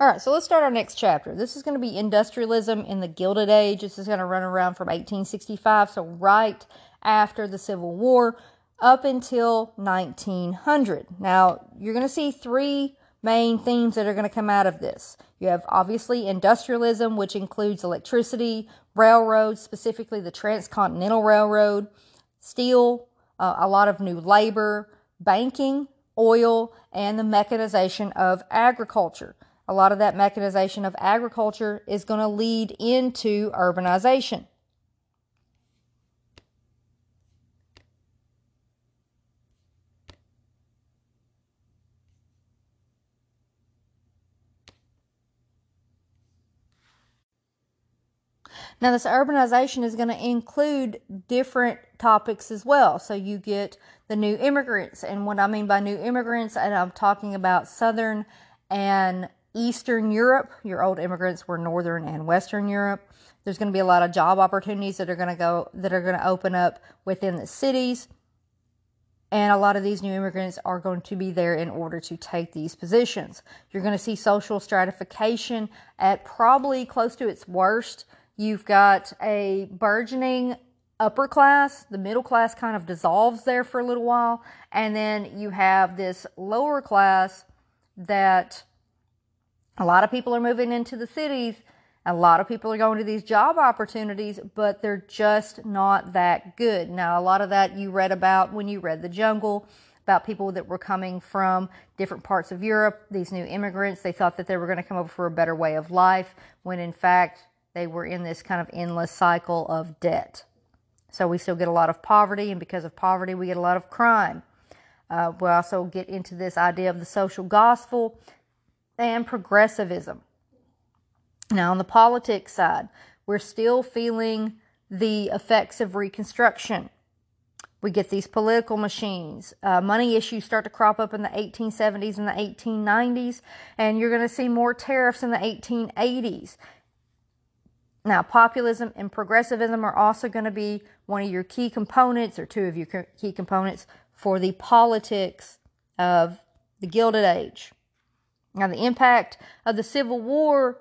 All right, so let's start our next chapter. This is going to be industrialism in the Gilded Age. This is going to run around from 1865, so right after the Civil War up until 1900. Now, you're going to see three main themes that are going to come out of this. You have obviously industrialism, which includes electricity, railroads, specifically the Transcontinental Railroad, steel, uh, a lot of new labor, banking, oil, and the mechanization of agriculture. A lot of that mechanization of agriculture is going to lead into urbanization. Now, this urbanization is going to include different topics as well. So, you get the new immigrants. And what I mean by new immigrants, and I'm talking about Southern and Eastern Europe. Your old immigrants were Northern and Western Europe. There's going to be a lot of job opportunities that are going to go, that are going to open up within the cities. And a lot of these new immigrants are going to be there in order to take these positions. You're going to see social stratification at probably close to its worst You've got a burgeoning upper class. The middle class kind of dissolves there for a little while. And then you have this lower class that a lot of people are moving into the cities. A lot of people are going to these job opportunities, but they're just not that good. Now, a lot of that you read about when you read The Jungle about people that were coming from different parts of Europe, these new immigrants. They thought that they were going to come over for a better way of life, when in fact, they were in this kind of endless cycle of debt. So we still get a lot of poverty, and because of poverty, we get a lot of crime. Uh, we also get into this idea of the social gospel and progressivism. Now, on the politics side, we're still feeling the effects of Reconstruction. We get these political machines. Uh, money issues start to crop up in the 1870s and the 1890s, and you're going to see more tariffs in the 1880s. Now, populism and progressivism are also going to be one of your key components, or two of your key components, for the politics of the Gilded Age. Now, the impact of the Civil War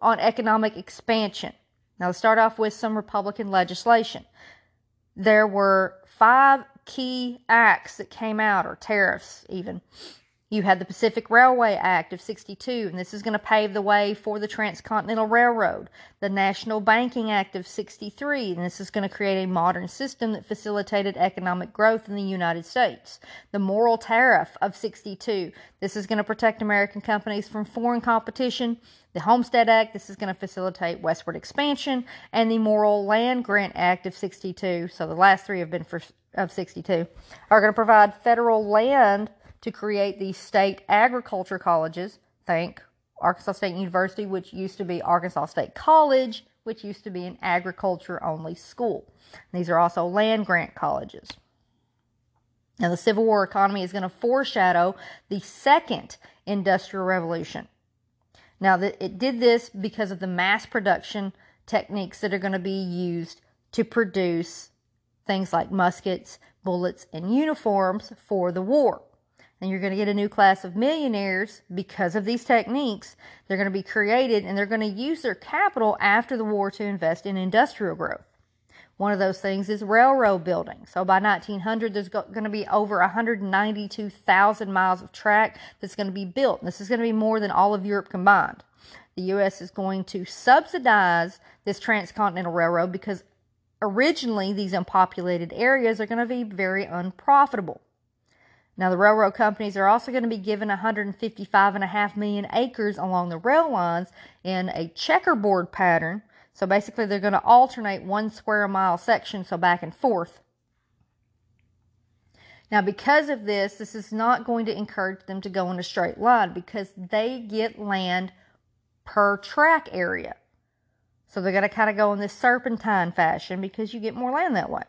on economic expansion. Now, let's start off with some Republican legislation. There were five key acts that came out, or tariffs even, you had the Pacific Railway Act of 62, and this is going to pave the way for the Transcontinental Railroad. The National Banking Act of 63, and this is going to create a modern system that facilitated economic growth in the United States. The Morrill Tariff of 62, this is going to protect American companies from foreign competition. The Homestead Act, this is going to facilitate westward expansion, and the Morrill Land Grant Act of 62, so the last three have been for of 62, are going to provide federal land to create these state agriculture colleges. Think Arkansas State University, which used to be Arkansas State College, which used to be an agriculture only school. These are also land grant colleges. Now, the Civil War economy is going to foreshadow the second industrial revolution. Now, it did this because of the mass production techniques that are going to be used to produce things like muskets, bullets, and uniforms for the war and you're going to get a new class of millionaires because of these techniques. They're going to be created and they're going to use their capital after the war to invest in industrial growth. One of those things is railroad building. So by 1900, there's going to be over 192,000 miles of track that's going to be built. And This is going to be more than all of Europe combined. The U.S. is going to subsidize this transcontinental railroad because originally these unpopulated areas are going to be very unprofitable. Now, the railroad companies are also going to be given 155.5 million acres along the rail lines in a checkerboard pattern. So basically, they're going to alternate one square mile section, so back and forth. Now, because of this, this is not going to encourage them to go in a straight line because they get land per track area. So they're going to kind of go in this serpentine fashion because you get more land that way.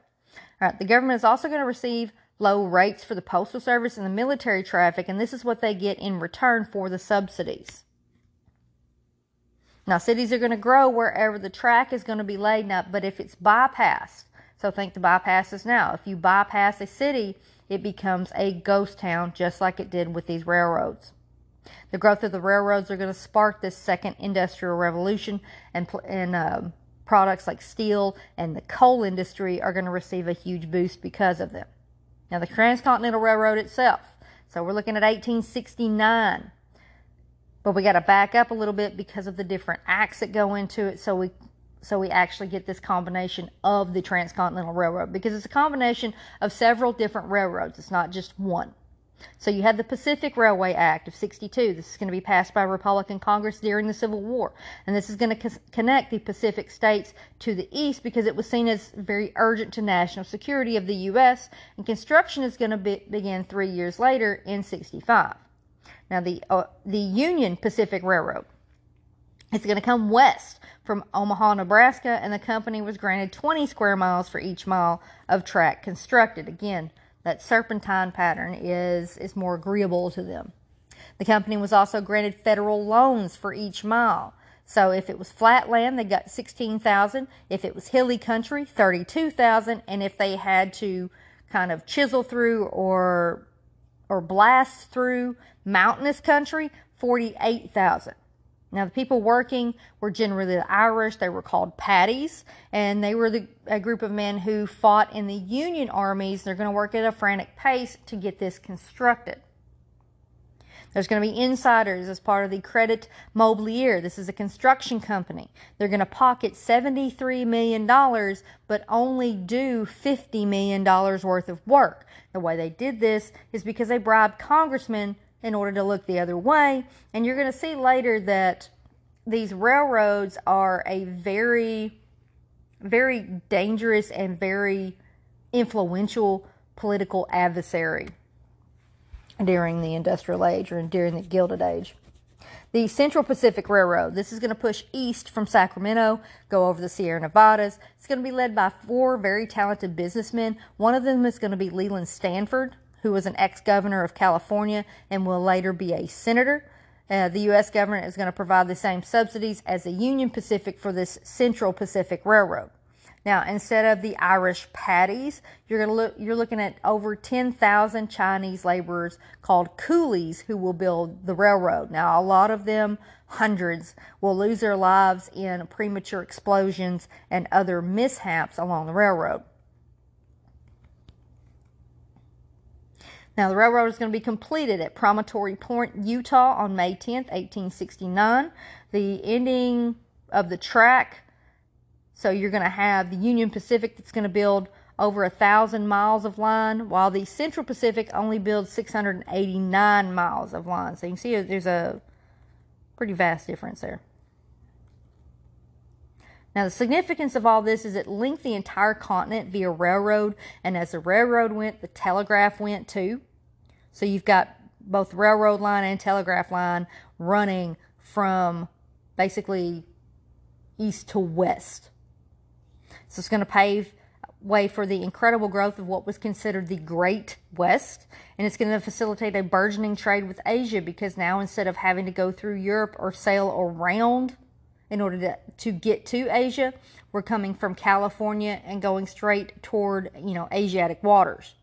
All right, the government is also going to receive low rates for the postal service and the military traffic, and this is what they get in return for the subsidies. Now, cities are going to grow wherever the track is going to be laid up, but if it's bypassed, so think the bypasses now. If you bypass a city, it becomes a ghost town, just like it did with these railroads. The growth of the railroads are going to spark this second industrial revolution, and, and um, products like steel and the coal industry are going to receive a huge boost because of them. Now, the Transcontinental Railroad itself. So we're looking at 1869. But we got to back up a little bit because of the different acts that go into it. So we so we actually get this combination of the Transcontinental Railroad because it's a combination of several different railroads. It's not just one. So you have the Pacific Railway Act of 62. This is going to be passed by Republican Congress during the Civil War. And this is going to co- connect the Pacific states to the east because it was seen as very urgent to national security of the U.S. And construction is going to be- begin three years later in 65. Now, the, uh, the Union Pacific Railroad It's going to come west from Omaha, Nebraska, and the company was granted 20 square miles for each mile of track constructed. Again, that serpentine pattern is, is more agreeable to them. The company was also granted federal loans for each mile. So if it was flat land, they got 16,000. If it was hilly country, 32,000. And if they had to kind of chisel through or or blast through mountainous country, 48,000. Now, the people working were generally the Irish. They were called Paddies, and they were the, a group of men who fought in the Union armies. They're going to work at a frantic pace to get this constructed. There's going to be insiders as part of the Credit Mobilier. This is a construction company. They're going to pocket $73 million, but only do $50 million worth of work. The way they did this is because they bribed congressmen in order to look the other way. And you're going to see later that these railroads are a very, very dangerous and very influential political adversary during the industrial age or during the Gilded Age. The Central Pacific Railroad. This is going to push east from Sacramento, go over the Sierra Nevadas. It's going to be led by four very talented businessmen. One of them is going to be Leland Stanford who was an ex governor of California and will later be a senator. Uh, the U.S. government is going to provide the same subsidies as the Union Pacific for this Central Pacific Railroad. Now, instead of the Irish paddies, you're going to look, you're looking at over 10,000 Chinese laborers called coolies who will build the railroad. Now, a lot of them, hundreds, will lose their lives in premature explosions and other mishaps along the railroad. Now, the railroad is going to be completed at Promontory Point, Utah on May 10th, 1869. The ending of the track, so you're going to have the Union Pacific that's going to build over a thousand miles of line, while the Central Pacific only builds 689 miles of line. So you can see there's a pretty vast difference there. Now, the significance of all this is it linked the entire continent via railroad, and as the railroad went, the telegraph went too. So you've got both railroad line and telegraph line running from basically east to west. So it's going to pave way for the incredible growth of what was considered the Great West. And it's going to facilitate a burgeoning trade with Asia because now instead of having to go through Europe or sail around in order to, to get to Asia. We're coming from California and going straight toward, you know, Asiatic waters.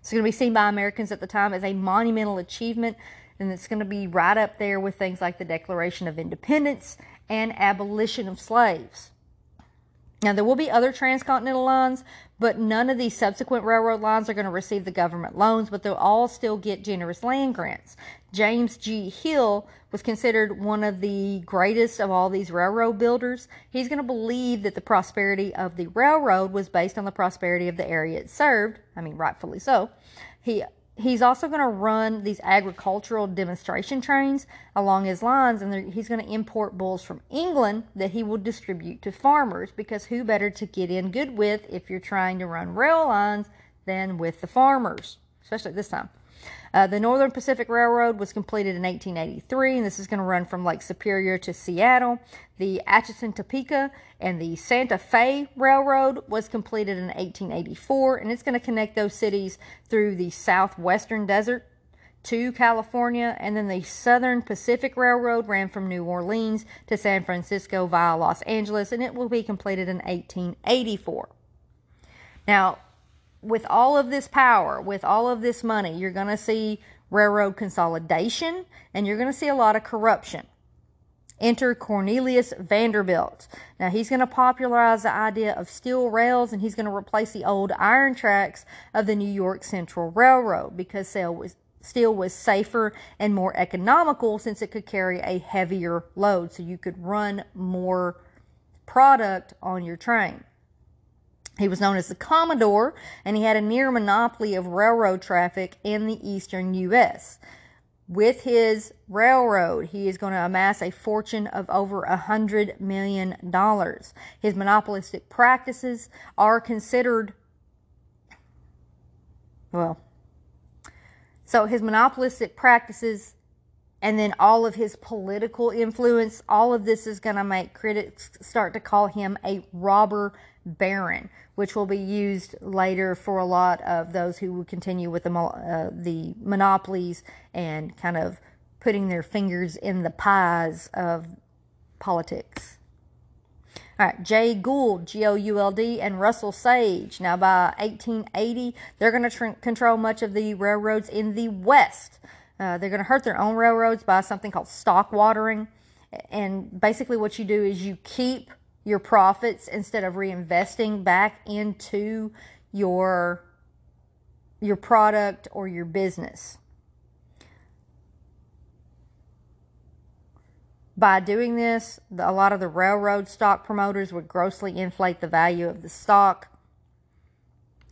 It's going to be seen by Americans at the time as a monumental achievement, and it's going to be right up there with things like the Declaration of Independence and abolition of slaves. Now, there will be other transcontinental lines, but none of these subsequent railroad lines are going to receive the government loans, but they'll all still get generous land grants. James J. Hill was considered one of the greatest of all these railroad builders. He's going to believe that the prosperity of the railroad was based on the prosperity of the area it served. I mean, rightfully so. He he's also going to run these agricultural demonstration trains along his lines and he's going to import bulls from england that he will distribute to farmers because who better to get in good with if you're trying to run rail lines than with the farmers especially at this time uh, the Northern Pacific Railroad was completed in 1883, and this is going to run from Lake Superior to Seattle. The Atchison Topeka and the Santa Fe Railroad was completed in 1884, and it's going to connect those cities through the southwestern desert to California, and then the Southern Pacific Railroad ran from New Orleans to San Francisco via Los Angeles, and it will be completed in 1884. Now, with all of this power, with all of this money, you're going to see railroad consolidation, and you're going to see a lot of corruption. Enter Cornelius Vanderbilt. Now, he's going to popularize the idea of steel rails and he's going to replace the old iron tracks of the New York Central Railroad because steel was safer and more economical since it could carry a heavier load. So you could run more product on your train. He was known as the Commodore, and he had a near monopoly of railroad traffic in the eastern U.S. With his railroad, he is going to amass a fortune of over a hundred million dollars. His monopolistic practices are considered, well, so his monopolistic practices and then all of his political influence, all of this is going to make critics start to call him a robber baron, which will be used later for a lot of those who will continue with the, uh, the monopolies and kind of putting their fingers in the pies of politics. All right, Jay Gould, G O U L D, and Russell Sage. Now, by 1880, they're going to tr- control much of the railroads in the West. Uh, they're going to hurt their own railroads by something called stock watering. And basically, what you do is you keep your profits instead of reinvesting back into your your product or your business. By doing this, a lot of the railroad stock promoters would grossly inflate the value of the stock.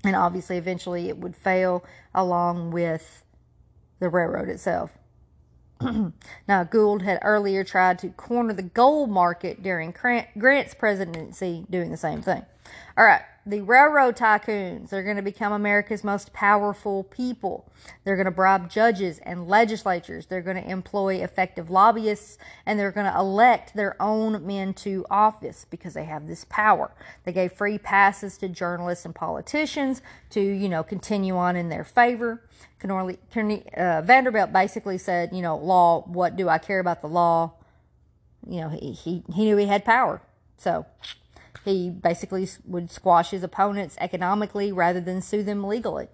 And obviously, eventually, it would fail along with the railroad itself. now, Gould had earlier tried to corner the gold market during Grant's presidency, doing the same thing. All right, the railroad tycoons are going to become America's most powerful people. They're going to bribe judges and legislatures. They're going to employ effective lobbyists and they're going to elect their own men to office because they have this power. They gave free passes to journalists and politicians to, you know, continue on in their favor. Uh, Vanderbilt basically said, you know, law, what do I care about the law? You know, he, he, he knew he had power. So he basically would squash his opponents economically rather than sue them legally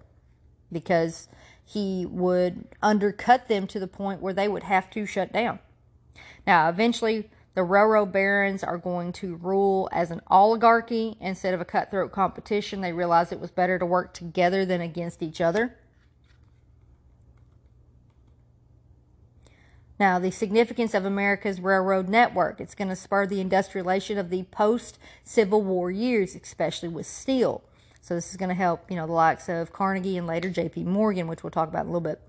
because he would undercut them to the point where they would have to shut down. Now, eventually, the railroad barons are going to rule as an oligarchy instead of a cutthroat competition. They realized it was better to work together than against each other. Now, the significance of America's railroad network. It's going to spur the industrialization of the post Civil War years, especially with steel. So, this is going to help, you know, the likes of Carnegie and later J.P. Morgan, which we'll talk about in a little bit.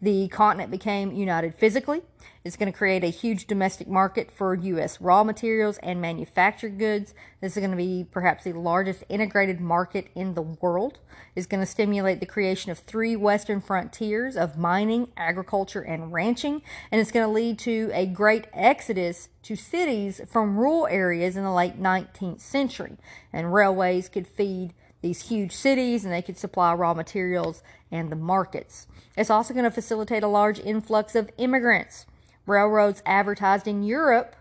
The continent became united physically. It's going to create a huge domestic market for U.S. raw materials and manufactured goods. This is going to be perhaps the largest integrated market in the world. It's going to stimulate the creation of three western frontiers of mining, agriculture, and ranching. And it's going to lead to a great exodus to cities from rural areas in the late 19th century. And railways could feed these huge cities and they could supply raw materials and the markets. It's also going to facilitate a large influx of immigrants. Railroads advertised in Europe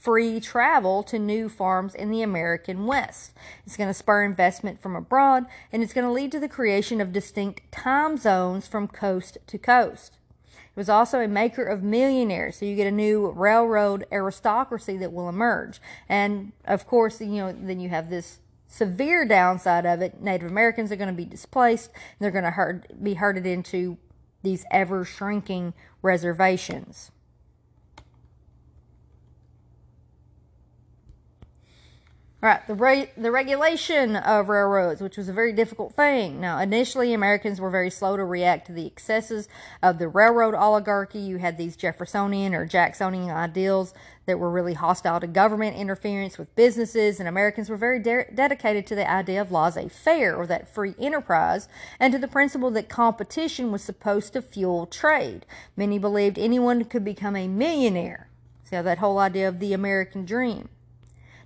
free travel to new farms in the American West. It's going to spur investment from abroad and it's going to lead to the creation of distinct time zones from coast to coast. It was also a maker of millionaires, so you get a new railroad aristocracy that will emerge. And of course, you know, then you have this severe downside of it, Native Americans are going to be displaced. they're going to herd, be herded into these ever shrinking reservations. Right, the, re- the regulation of railroads, which was a very difficult thing. Now, initially, Americans were very slow to react to the excesses of the railroad oligarchy. You had these Jeffersonian or Jacksonian ideals that were really hostile to government interference with businesses, and Americans were very de- dedicated to the idea of laissez faire or that free enterprise and to the principle that competition was supposed to fuel trade. Many believed anyone could become a millionaire. So, that whole idea of the American dream.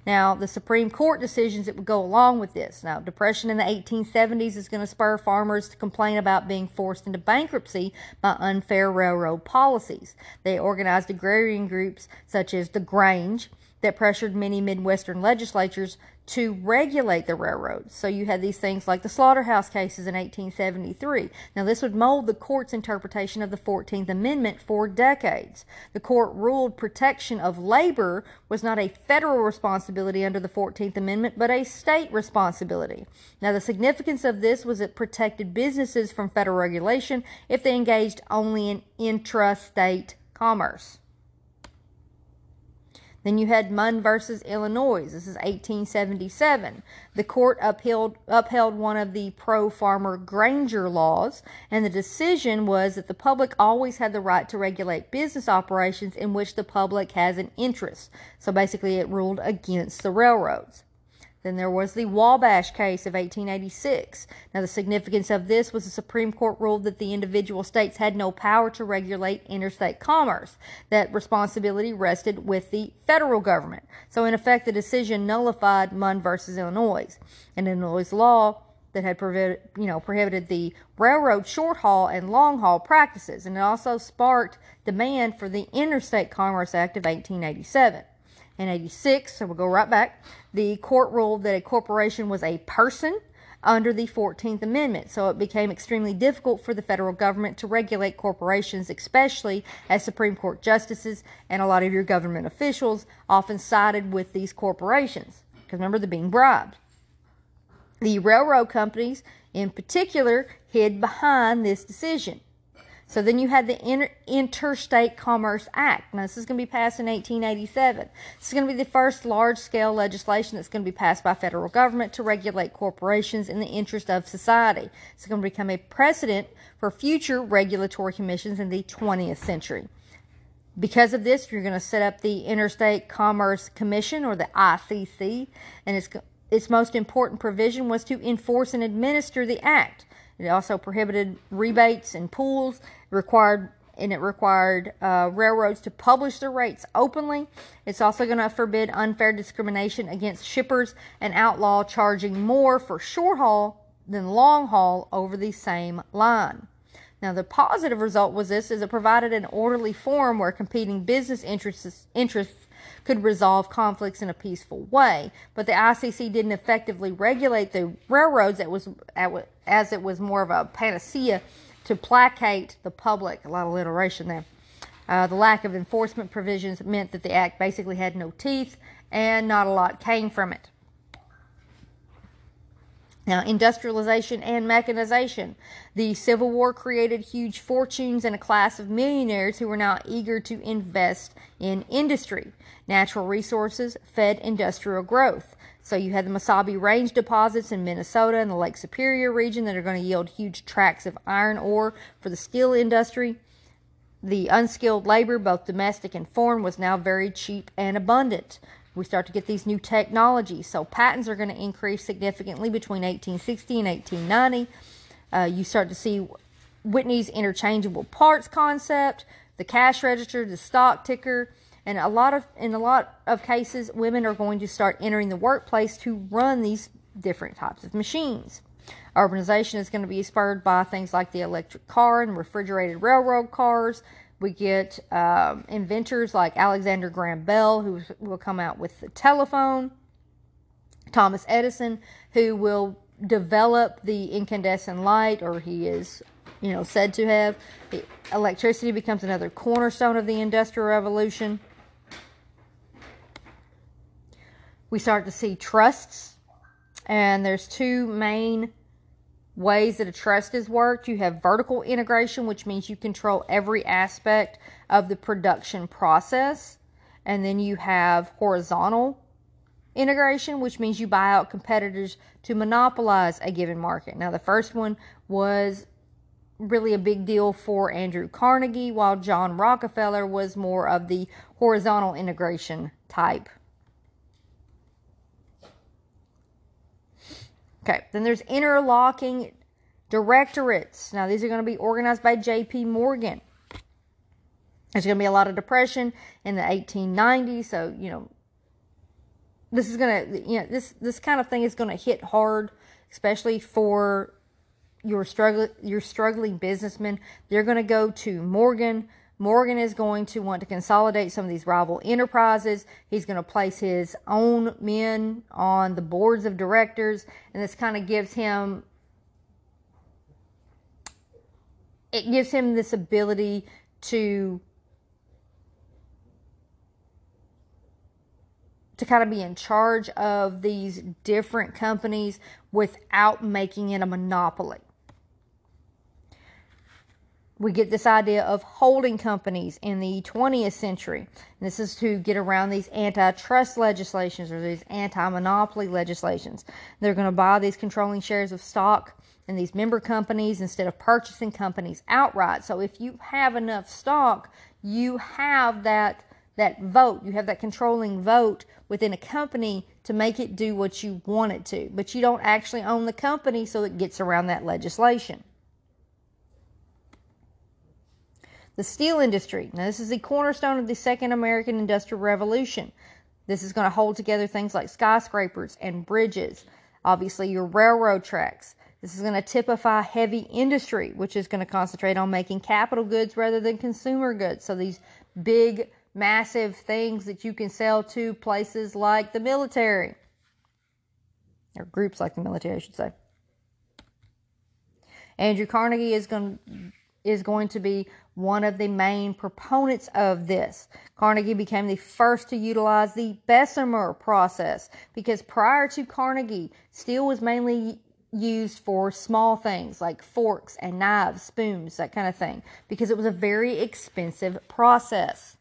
Now, the Supreme Court decisions that would go along with this. Now, depression in the 1870s is going to spur farmers to complain about being forced into bankruptcy by unfair railroad policies. They organized agrarian groups such as the Grange that pressured many Midwestern legislatures to regulate the railroads. So you had these things like the slaughterhouse cases in 1873. Now, this would mold the court's interpretation of the 14th Amendment for decades. The court ruled protection of labor was not a federal responsibility under the 14th Amendment, but a state responsibility. Now, the significance of this was it protected businesses from federal regulation if they engaged only in intrastate commerce. Then you had Munn versus Illinois. This is 1877. The court upheld, upheld one of the pro farmer Granger laws, and the decision was that the public always had the right to regulate business operations in which the public has an interest. So basically, it ruled against the railroads. Then there was the Wabash case of 1886. Now, the significance of this was the Supreme Court ruled that the individual states had no power to regulate interstate commerce. That responsibility rested with the federal government. So, in effect, the decision nullified Munn versus Illinois. And Illinois law that had prohibited, you know, prohibited the railroad short haul and long haul practices. And it also sparked demand for the Interstate Commerce Act of 1887 in 86, so we'll go right back, the court ruled that a corporation was a person under the 14th Amendment. So it became extremely difficult for the federal government to regulate corporations, especially as Supreme Court justices and a lot of your government officials often sided with these corporations. Because remember, they're being bribed. The railroad companies, in particular, hid behind this decision. So then you had the Inter- Interstate Commerce Act. Now, this is going to be passed in 1887. This is going to be the first large scale legislation that's going to be passed by federal government to regulate corporations in the interest of society. It's going to become a precedent for future regulatory commissions in the 20th century. Because of this, you're going to set up the Interstate Commerce Commission or the ICC, and its, its most important provision was to enforce and administer the act. It also prohibited rebates and pools, required and it required uh, railroads to publish their rates openly. It's also going to forbid unfair discrimination against shippers and outlaw charging more for short haul than long haul over the same line. Now, the positive result was this is it provided an orderly forum where competing business interests, interests could resolve conflicts in a peaceful way. But the ICC didn't effectively regulate the railroads that was, as it was more of a panacea to placate the public. A lot of alliteration there. Uh, the lack of enforcement provisions meant that the act basically had no teeth and not a lot came from it. Now, industrialization and mechanization. The Civil War created huge fortunes and a class of millionaires who were now eager to invest in industry. Natural resources fed industrial growth. So you had the Mesabi Range deposits in Minnesota and the Lake Superior region that are going to yield huge tracts of iron ore for the steel industry. The unskilled labor, both domestic and foreign, was now very cheap and abundant we start to get these new technologies. So patents are going to increase significantly between 1860 and 1890. Uh, you start to see Whitney's interchangeable parts concept, the cash register, the stock ticker, and a lot of in a lot of cases, women are going to start entering the workplace to run these different types of machines. Urbanization is going to be spurred by things like the electric car and refrigerated railroad cars, we get um, inventors like Alexander Graham Bell, who will come out with the telephone, Thomas Edison, who will develop the incandescent light, or he is, you know, said to have. Electricity becomes another cornerstone of the Industrial Revolution. We start to see trusts, and there's two main ways that a trust is worked. You have vertical integration, which means you control every aspect of the production process. And then you have horizontal integration, which means you buy out competitors to monopolize a given market. Now, the first one was really a big deal for Andrew Carnegie, while John Rockefeller was more of the horizontal integration type. Okay, then there's interlocking directorates. Now, these are going to be organized by J.P. Morgan. There's going to be a lot of depression in the 1890s, so you know this is going to you know this this kind of thing is going to hit hard, especially for your struggle your struggling businessmen. They're going to go to Morgan Morgan is going to want to consolidate some of these rival enterprises. He's going to place his own men on the boards of directors, and this kind of gives him it gives him this ability to to kind of be in charge of these different companies without making it a monopoly we get this idea of holding companies in the 20th century. And this is to get around these antitrust legislations or these anti monopoly legislations. They're going to buy these controlling shares of stock in these member companies instead of purchasing companies outright. So if you have enough stock, you have that that vote, you have that controlling vote within a company to make it do what you want it to. But you don't actually own the company, so it gets around that legislation. The steel industry. Now, this is the cornerstone of the second American Industrial Revolution. This is going to hold together things like skyscrapers and bridges, obviously, your railroad tracks. This is going to typify heavy industry, which is going to concentrate on making capital goods rather than consumer goods. So, these big, massive things that you can sell to places like the military, or groups like the military, I should say. Andrew Carnegie is going is going to be one of the main proponents of this. Carnegie became the first to utilize the Bessemer process because prior to Carnegie, steel was mainly used for small things like forks and knives, spoons, that kind of thing, because it was a very expensive process.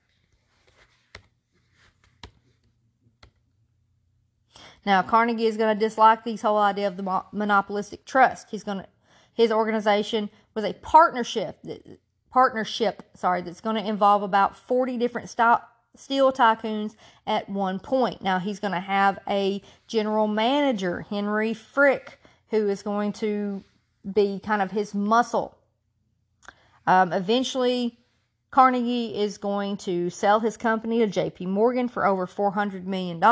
Now, Carnegie is going to dislike this whole idea of the monopolistic trust. He's going to, his organization was a partnership partnership, sorry, that's going to involve about 40 different steel tycoons at one point. Now, he's going to have a general manager, Henry Frick, who is going to be kind of his muscle. Um, eventually, Carnegie is going to sell his company to JP Morgan for over $400 million,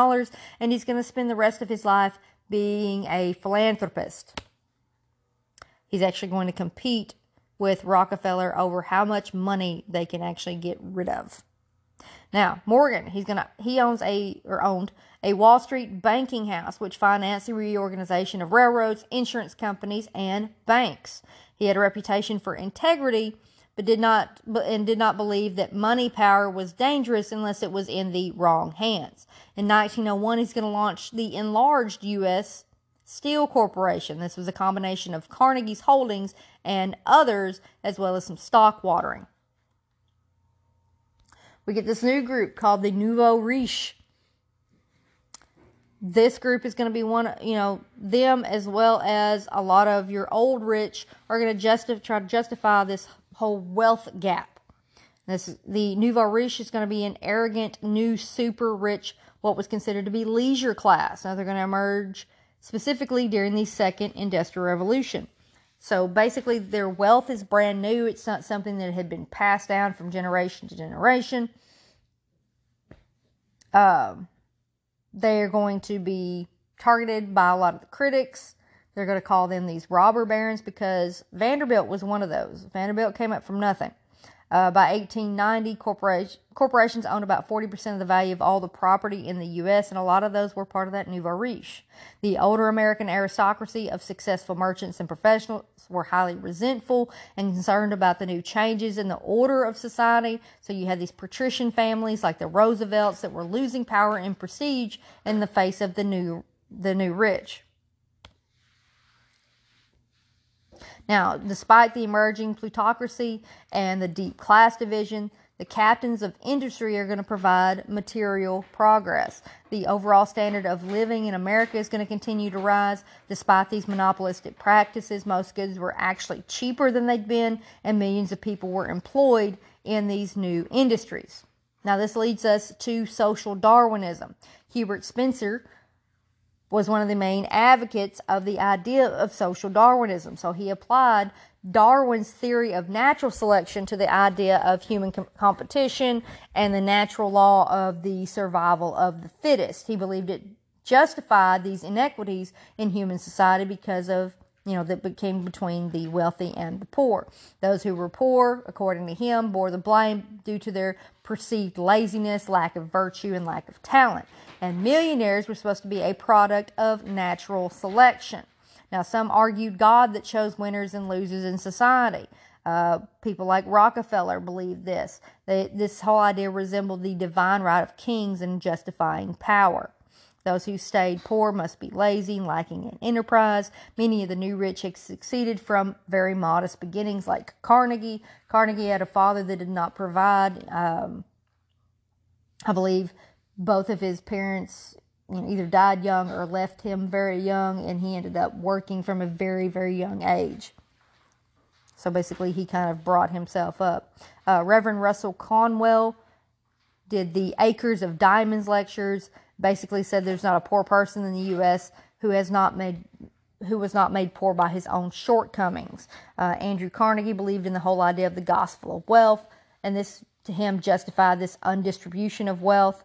and he's going to spend the rest of his life being a philanthropist. He's actually going to compete with Rockefeller over how much money they can actually get rid of. Now, Morgan, he's gonna he owns a or owned a Wall Street banking house which financed the reorganization of railroads, insurance companies, and banks. He had a reputation for integrity, but did not and did not believe that money power was dangerous unless it was in the wrong hands. In 1901, he's going to launch the enlarged U.S. Steel Corporation. This was a combination of Carnegie's holdings and others, as well as some stock watering. We get this new group called the Nouveau Riche. This group is going to be one, you know, them as well as a lot of your old rich are going to justify, try to justify this whole wealth gap. This the Nouveau Riche is going to be an arrogant, new, super rich, what was considered to be leisure class. Now they're going to emerge specifically during the second industrial revolution. So basically, their wealth is brand new. It's not something that had been passed down from generation to generation. Um, they are going to be targeted by a lot of the critics. They're going to call them these robber barons because Vanderbilt was one of those. Vanderbilt came up from nothing. Uh, by 1890, corporation, corporations owned about 40% of the value of all the property in the U.S., and a lot of those were part of that nouveau riche. The older American aristocracy of successful merchants and professionals were highly resentful and concerned about the new changes in the order of society. So you had these patrician families like the Roosevelts that were losing power and prestige in the face of the new the new rich. Now, despite the emerging plutocracy and the deep class division, the captains of industry are going to provide material progress. The overall standard of living in America is going to continue to rise. Despite these monopolistic practices, most goods were actually cheaper than they'd been, and millions of people were employed in these new industries. Now, this leads us to social Darwinism. Herbert Spencer was one of the main advocates of the idea of social Darwinism. So he applied Darwin's theory of natural selection to the idea of human com- competition and the natural law of the survival of the fittest. He believed it justified these inequities in human society because of you know, that became between the wealthy and the poor. Those who were poor, according to him, bore the blame due to their perceived laziness, lack of virtue, and lack of talent. And millionaires were supposed to be a product of natural selection. Now, some argued God that chose winners and losers in society. Uh, people like Rockefeller believed this. They, this whole idea resembled the divine right of kings in justifying power. Those who stayed poor must be lazy, lacking in enterprise. Many of the new rich had succeeded from very modest beginnings, like Carnegie. Carnegie had a father that did not provide. Um, I believe both of his parents you know, either died young or left him very young, and he ended up working from a very, very young age. So basically, he kind of brought himself up. Uh, Reverend Russell Conwell did the Acres of Diamonds lectures basically said there's not a poor person in the U.S. who has not made who was not made poor by his own shortcomings. Uh, Andrew Carnegie believed in the whole idea of the gospel of wealth, and this to him justified this undistribution of wealth.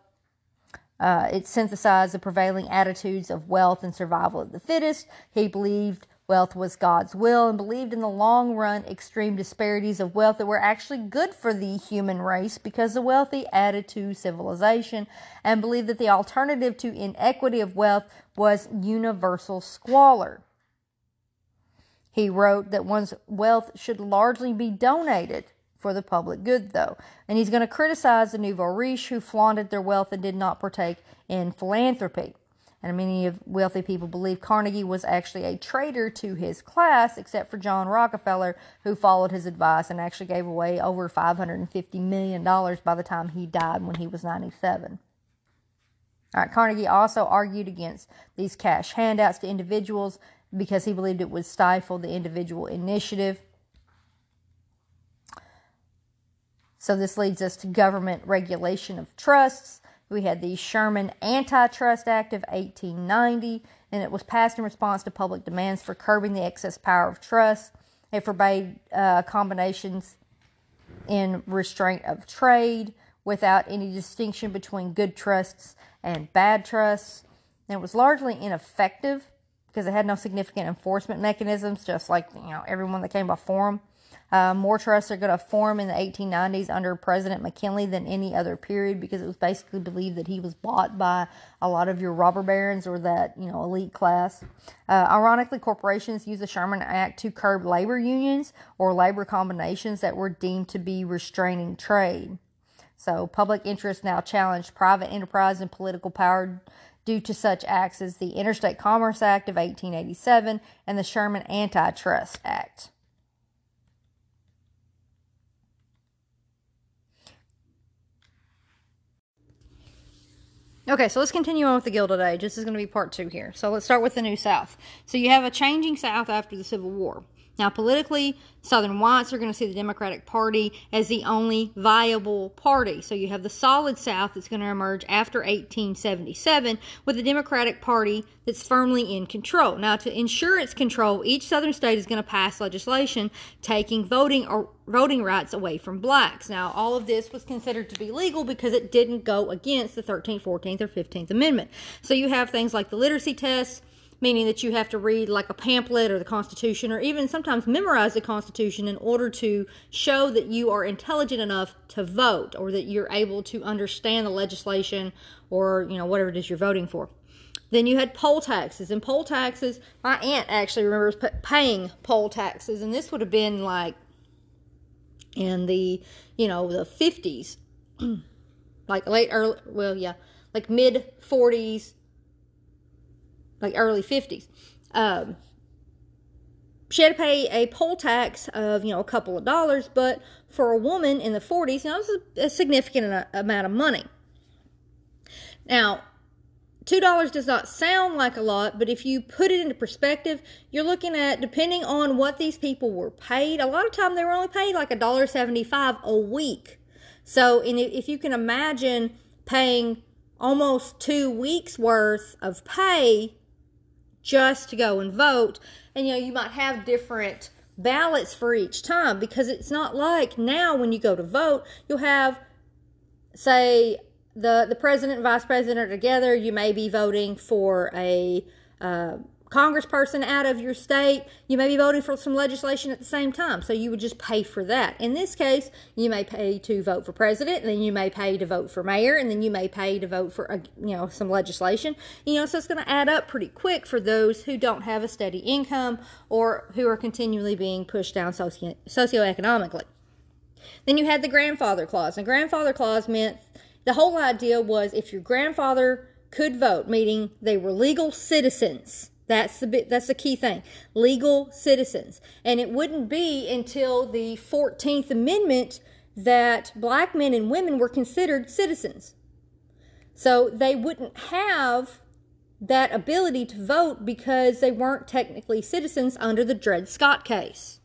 Uh, it synthesized the prevailing attitudes of wealth and survival of the fittest. He believed Wealth was God's will and believed in the long run extreme disparities of wealth that were actually good for the human race because the wealthy added to civilization and believed that the alternative to inequity of wealth was universal squalor. He wrote that one's wealth should largely be donated for the public good, though. And he's going to criticize the nouveau riche who flaunted their wealth and did not partake in philanthropy and many of wealthy people believe Carnegie was actually a traitor to his class, except for John Rockefeller, who followed his advice and actually gave away over $550 million by the time he died when he was 97. All right, Carnegie also argued against these cash handouts to individuals because he believed it would stifle the individual initiative. So, this leads us to government regulation of trusts. We had the Sherman Antitrust Act of 1890, and it was passed in response to public demands for curbing the excess power of trusts. It forbade uh, combinations in restraint of trade without any distinction between good trusts and bad trusts. And it was largely ineffective because it had no significant enforcement mechanisms, just like you know everyone that came before them. Uh, more trusts are going to form in the 1890s under President McKinley than any other period because it was basically believed that he was bought by a lot of your robber barons or that you know elite class. Uh, ironically, corporations used the Sherman Act to curb labor unions or labor combinations that were deemed to be restraining trade. So, public interest now challenged private enterprise and political power due to such acts as the Interstate Commerce Act of 1887 and the Sherman Antitrust Act. Okay, so let's continue on with the Gilded today. This is going to be part two here. So let's start with the New South. So you have a changing South after the Civil War. Now, politically, Southern whites are going to see the Democratic Party as the only viable party. So you have the solid South that's going to emerge after 1877 with the Democratic Party that's firmly in control. Now, to ensure its control, each Southern state is going to pass legislation taking voting or voting rights away from blacks. Now, all of this was considered to be legal because it didn't go against the 13th, 14th, or 15th Amendment. So you have things like the literacy tests meaning that you have to read like a pamphlet or the Constitution or even sometimes memorize the Constitution in order to show that you are intelligent enough to vote or that you're able to understand the legislation or, you know, whatever it is you're voting for. Then you had poll taxes, and poll taxes, my aunt actually remembers paying poll taxes, and this would have been like in the, you know, the 50s, like late, early, well, yeah, like mid 40s, like early 50s. Um, she had to pay a poll tax of, you know, a couple of dollars, but for a woman in the 40s, you know, it was a, significant amount of money. Now, $2 does not sound like a lot, but if you put it into perspective, you're looking at, depending on what these people were paid, a lot of time they were only paid like $1.75 a week. So, and if you can imagine paying almost two weeks worth of pay just to go and vote. And you know, you might have different ballots for each time because it's not like now when you go to vote, you'll have say the the president and vice president are together. You may be voting for a uh, congressperson out of your state, you may be voting for some legislation at the same time. So you would just pay for that. In this case, you may pay to vote for president, and then you may pay to vote for mayor, and then you may pay to vote for, uh, you know, some legislation. You know, so it's going to add up pretty quick for those who don't have a steady income or who are continually being pushed down socio- socioeconomically. Then you had the grandfather clause. And grandfather clause meant the whole idea was if your grandfather could vote, meaning they were legal citizens. That's the bit, that's the key thing. Legal citizens. And it wouldn't be until the 14th Amendment that black men and women were considered citizens. So they wouldn't have that ability to vote because they weren't technically citizens under the Dred Scott case.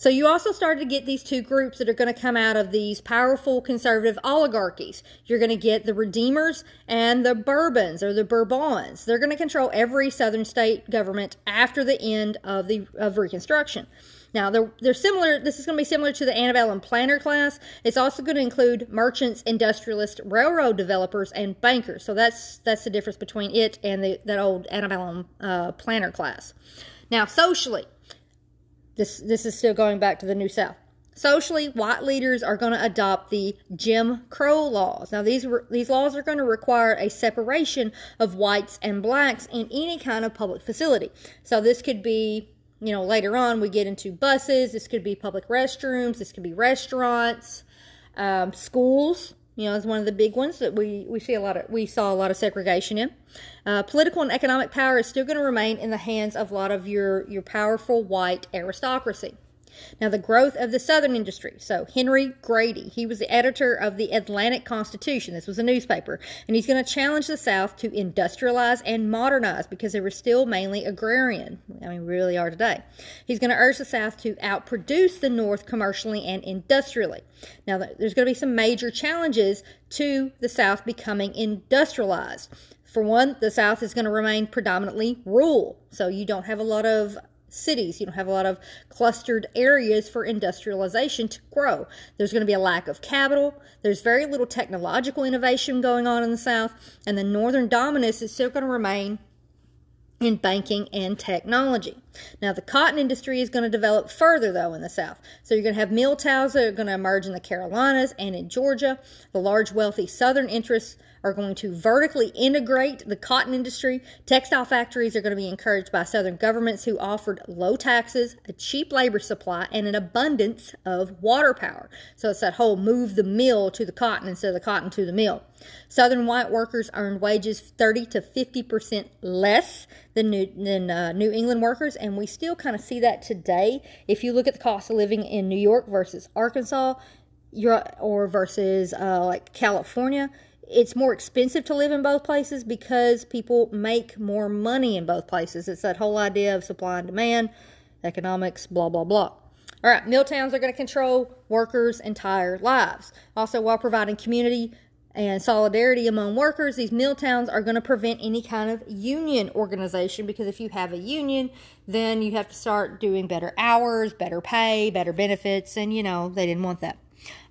So you also started to get these two groups that are going to come out of these powerful conservative oligarchies. You're going to get the Redeemers and the Bourbons or the Bourbons. They're going to control every southern state government after the end of the of Reconstruction. Now they're they're similar. This is going to be similar to the antebellum planter class. It's also going to include merchants, industrialists, railroad developers, and bankers. So that's that's the difference between it and the that old antebellum uh, planter class. Now socially this, this is still going back to the New South. Socially, white leaders are going to adopt the Jim Crow laws. Now, these these laws are going to require a separation of whites and blacks in any kind of public facility. So this could be, you know, later on we get into buses. This could be public restrooms. This could be restaurants, um, schools you know, is one of the big ones that we, we see a lot of we saw a lot of segregation in. Uh, political and economic power is still going to remain in the hands of a lot of your your powerful white aristocracy. Now, the growth of the Southern industry. So, Henry Grady, he was the editor of the Atlanta Constitution. This was a newspaper. And he's going to challenge the South to industrialize and modernize because they were still mainly agrarian. I mean, really are today. He's going to urge the South to outproduce the North commercially and industrially. Now, there's going to be some major challenges to the South becoming industrialized. For one, the South is going to remain predominantly rural. So you don't have a lot of cities. You don't have a lot of clustered areas for industrialization to grow. There's going to be a lack of capital. There's very little technological innovation going on in the South. And the Northern dominance is still going to remain in banking and technology. Now, the cotton industry is going to develop further, though, in the South. So, you're going to have mill towns that are going to emerge in the Carolinas and in Georgia. The large, wealthy Southern interests are going to vertically integrate the cotton industry. Textile factories are going to be encouraged by Southern governments who offered low taxes, a cheap labor supply, and an abundance of water power. So it's that whole move the mill to the cotton instead of the cotton to the mill. Southern white workers earned wages 30 to 50 percent less than New, than uh, New England workers, and we still kind of see that today. If you look at the cost of living in New York versus Arkansas, or versus uh, like California, it's more expensive to live in both places because people make more money in both places. It's that whole idea of supply and demand, economics, blah, blah, blah. All right, mill towns are going to control workers' entire lives. Also, while providing community and solidarity among workers, these mill towns are going to prevent any kind of union organization because if you have a union, then you have to start doing better hours, better pay, better benefits, and you know, they didn't want that.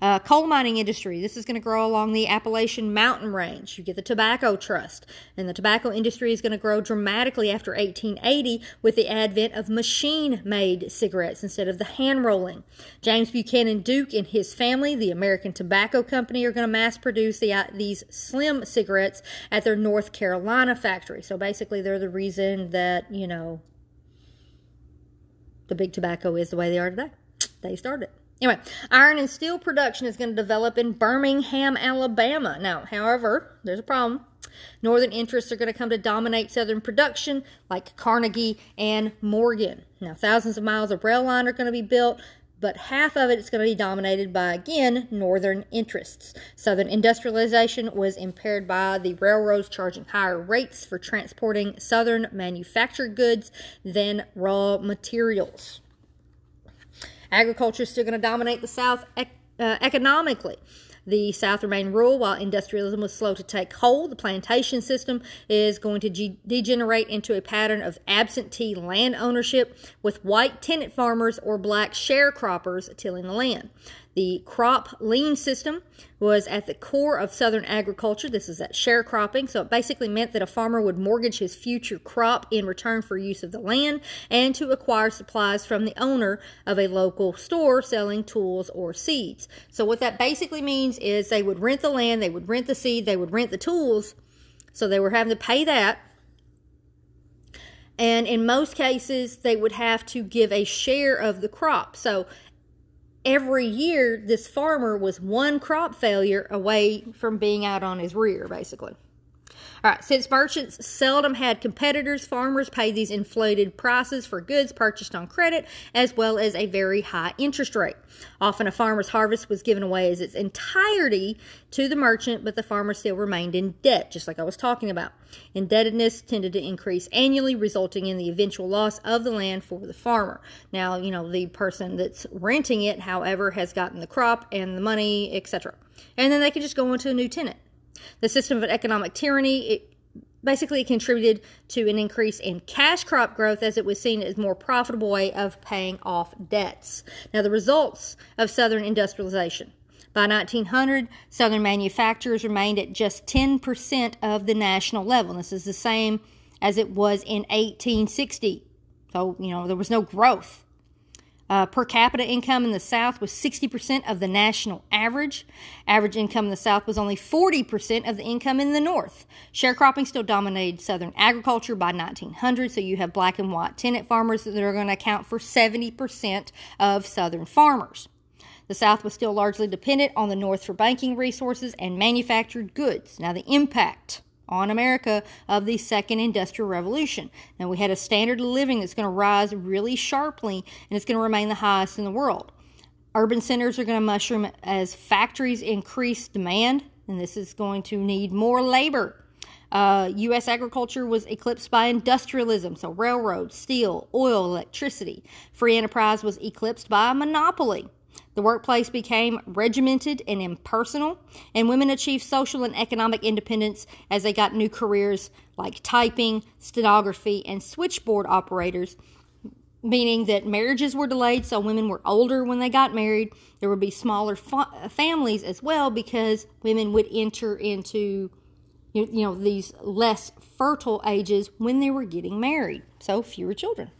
Uh, coal mining industry. This is going to grow along the Appalachian Mountain Range. You get the tobacco trust. And the tobacco industry is going to grow dramatically after 1880 with the advent of machine made cigarettes instead of the hand rolling. James Buchanan Duke and his family, the American Tobacco Company, are going to mass produce the, uh, these slim cigarettes at their North Carolina factory. So basically, they're the reason that, you know, the big tobacco is the way they are today. They started. Anyway, iron and steel production is going to develop in Birmingham, Alabama. Now, however, there's a problem. Northern interests are going to come to dominate Southern production, like Carnegie and Morgan. Now, thousands of miles of rail line are going to be built, but half of it is going to be dominated by, again, Northern interests. Southern industrialization was impaired by the railroads charging higher rates for transporting Southern manufactured goods than raw materials. Agriculture is still going to dominate the South uh, economically. The South remained rural while industrialism was slow to take hold. The plantation system is going to ge- degenerate into a pattern of absentee land ownership with white tenant farmers or black sharecroppers tilling the land. The crop lien system was at the core of Southern agriculture. This is that sharecropping. So it basically meant that a farmer would mortgage his future crop in return for use of the land and to acquire supplies from the owner of a local store selling tools or seeds. So what that basically means is they would rent the land, they would rent the seed, they would rent the tools. So they were having to pay that and in most cases they would have to give a share of the crop so every year this farmer was one crop failure away from being out on his rear basically all right, since merchants seldom had competitors, farmers paid these inflated prices for goods purchased on credit, as well as a very high interest rate. Often a farmer's harvest was given away as its entirety to the merchant, but the farmer still remained in debt, just like I was talking about. Indebtedness tended to increase annually, resulting in the eventual loss of the land for the farmer. Now, you know, the person that's renting it, however, has gotten the crop and the money, etc. And then they can just go on to a new tenant. The system of economic tyranny, it basically contributed to an increase in cash crop growth as it was seen as a more profitable way of paying off debts. Now, the results of Southern industrialization. By 1900, Southern manufacturers remained at just 10% of the national level. This is the same as it was in 1860. So, you know, there was no growth. Uh, per capita income in the South was 60% of the national average. Average income in the South was only 40% of the income in the North. Sharecropping still dominated Southern agriculture by 1900, so you have black and white tenant farmers that are going to account for 70% of Southern farmers. The South was still largely dependent on the North for banking resources and manufactured goods. Now, the impact on America of the second industrial revolution. Now, we had a standard of living that's going to rise really sharply and it's going to remain the highest in the world. Urban centers are going to mushroom as factories increase demand, and this is going to need more labor. Uh, U.S. agriculture was eclipsed by industrialism, so railroads, steel, oil, electricity. Free enterprise was eclipsed by monopoly. The workplace became regimented and impersonal, and women achieved social and economic independence as they got new careers like typing, stenography, and switchboard operators, meaning that marriages were delayed so women were older when they got married. There would be smaller fa- families as well because women would enter into you know these less fertile ages when they were getting married, so fewer children.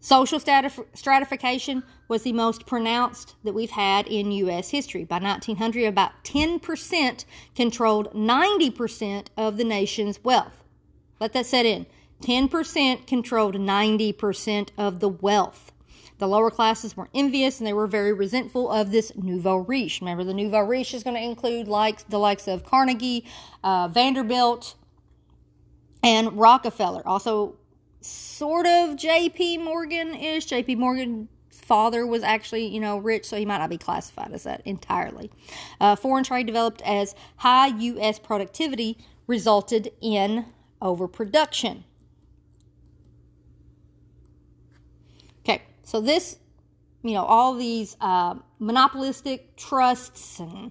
Social stratification was the most pronounced that we've had in U.S. history. By 1900, about 10% controlled 90% of the nation's wealth. Let that set in. 10% controlled 90% of the wealth. The lower classes were envious and they were very resentful of this nouveau riche. Remember, the nouveau riche is going to include likes, the likes of Carnegie, uh, Vanderbilt, and Rockefeller. Also, sort of JP Morgan ish. JP Morgan's father was actually, you know, rich, so he might not be classified as that entirely. Uh, foreign trade developed as high U.S. productivity resulted in overproduction. Okay, so this, you know, all these uh, monopolistic trusts and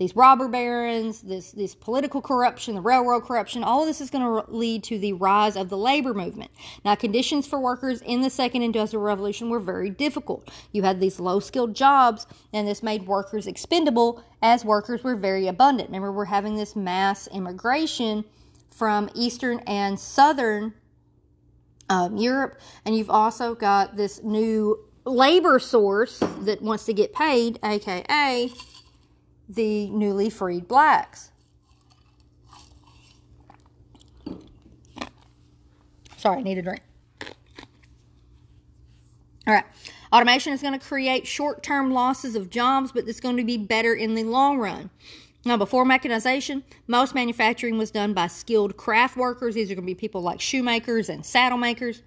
these robber barons, this this political corruption, the railroad corruption, all of this is going to lead to the rise of the labor movement. Now, conditions for workers in the second industrial revolution were very difficult. You had these low-skilled jobs, and this made workers expendable as workers were very abundant. Remember, we're having this mass immigration from Eastern and Southern um, Europe, and you've also got this new labor source that wants to get paid, aka the newly freed blacks. Sorry, I need a drink. All right. Automation is going to create short term losses of jobs, but it's going to be better in the long run. Now, before mechanization, most manufacturing was done by skilled craft workers. These are going to be people like shoemakers and saddle makers.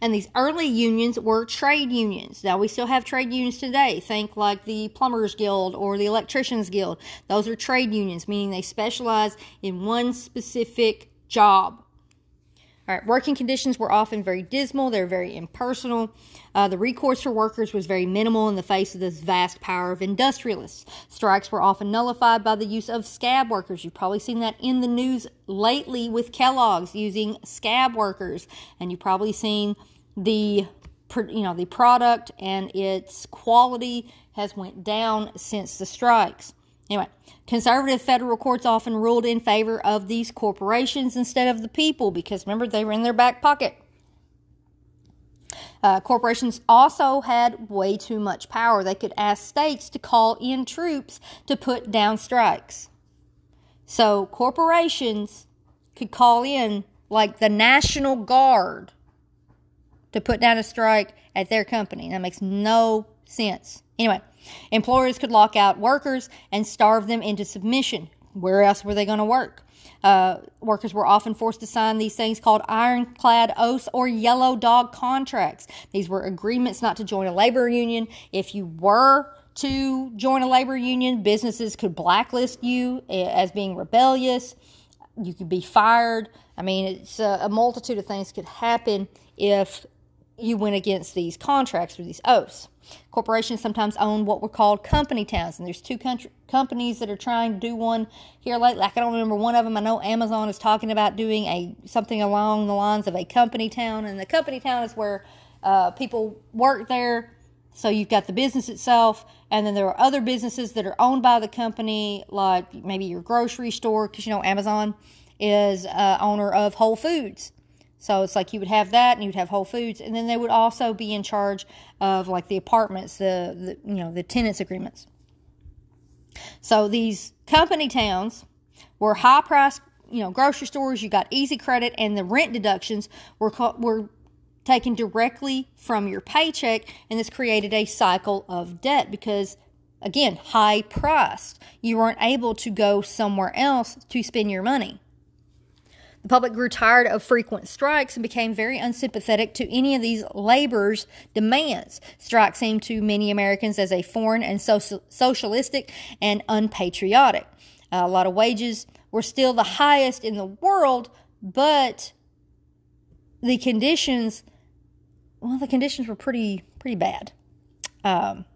And these early unions were trade unions. Now, we still have trade unions today. Think like the Plumbers Guild or the Electricians Guild. Those are trade unions, meaning they specialize in one specific job. All right, working conditions were often very dismal, they're very impersonal. Uh, the recourse for workers was very minimal in the face of this vast power of industrialists. Strikes were often nullified by the use of scab workers. You've probably seen that in the news lately with Kellogg's using scab workers, and you've probably seen the you know the product and its quality has went down since the strikes. Anyway, conservative federal courts often ruled in favor of these corporations instead of the people because remember they were in their back pocket. Uh, corporations also had way too much power. They could ask states to call in troops to put down strikes. So corporations could call in like the National Guard to put down a strike at their company. That makes no sense. Anyway, employers could lock out workers and starve them into submission. Where else were they going to work? Uh, workers were often forced to sign these things called ironclad oaths or yellow dog contracts. These were agreements not to join a labor union. If you were to join a labor union, businesses could blacklist you eh, as being rebellious. You could be fired. I mean, it's a, a multitude of things could happen if you went against these contracts or these oaths. Corporations sometimes own what were called company towns, and there's two country, companies that are trying to do one here lately. Like I don't remember one of them. I know Amazon is talking about doing a something along the lines of a company town, and the company town is where uh, people work there. So you've got the business itself, and then there are other businesses that are owned by the company, like maybe your grocery store, because you know Amazon is uh, owner of Whole Foods. So it's like you would have that, and you would have Whole Foods, and then they would also be in charge of like the apartments, the, the you know the tenants agreements. So these company towns were high price, you know, grocery stores. You got easy credit, and the rent deductions were were taken directly from your paycheck, and this created a cycle of debt because again, high priced. You weren't able to go somewhere else to spend your money. The public grew tired of frequent strikes and became very unsympathetic to any of these labor's demands. Strikes seemed to many Americans as a foreign and social, socialistic and unpatriotic. Uh, a lot of wages were still the highest in the world, but the conditions, well, the conditions were pretty pretty bad. Um,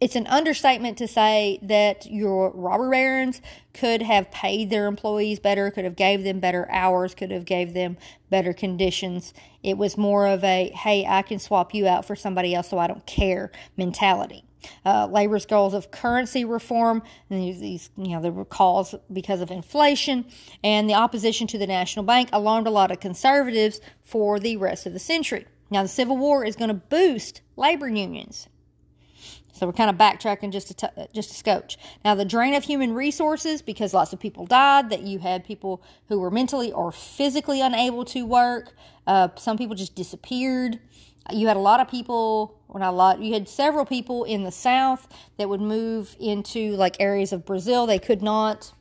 it's an understatement to say that your robber barons could have paid their employees better, could have gave them better hours, could have gave them better conditions. It was more of a hey, I can swap you out for somebody else, so I don't care mentality. Uh, labor's goals of currency reform, and these, you know, were calls because of inflation, and the opposition to the national bank alarmed a lot of conservatives for the rest of the century. Now, the Civil War is going to boost labor unions so we're kind of backtracking just a t- just a scotch. Now the drain of human resources because lots of people died. That you had people who were mentally or physically unable to work. Uh, some people just disappeared. You had a lot of people, or not a lot. You had several people in the South that would move into like areas of Brazil. They could not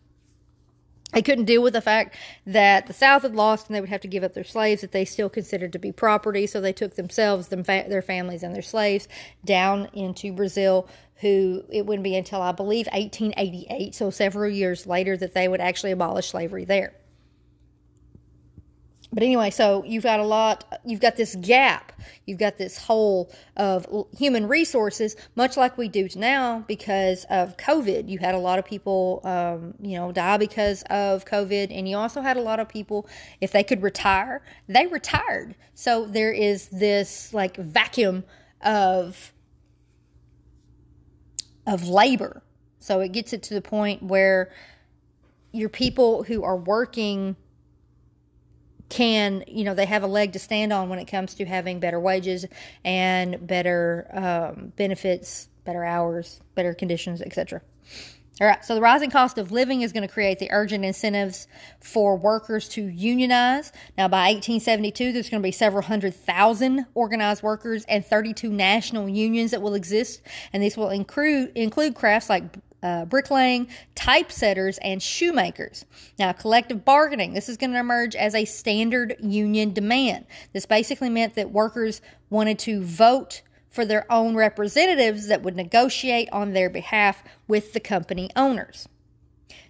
they couldn't deal with the fact that the South had lost and they would have to give up their slaves that they still considered to be property. So they took themselves, them, their families, and their slaves down into Brazil. Who it wouldn't be until I believe 1888, so several years later, that they would actually abolish slavery there. But anyway, so you've got a lot, you've got this gap, you've got this hole of human resources, much like we do now because of COVID. You had a lot of people, um, you know, die because of COVID, and you also had a lot of people, if they could retire, they retired. So there is this like vacuum of of labor. So it gets it to the point where your people who are working can, you know, they have a leg to stand on when it comes to having better wages and better um, benefits, better hours, better conditions, etc. All right, so the rising cost of living is going to create the urgent incentives for workers to unionize. Now, by 1872, there's going to be several hundred thousand organized workers and 32 national unions that will exist, and these will include include crafts like uh, bricklaying, typesetters, and shoemakers. Now, collective bargaining, this is going to emerge as a standard union demand. This basically meant that workers wanted to vote for their own representatives that would negotiate on their behalf with the company owners.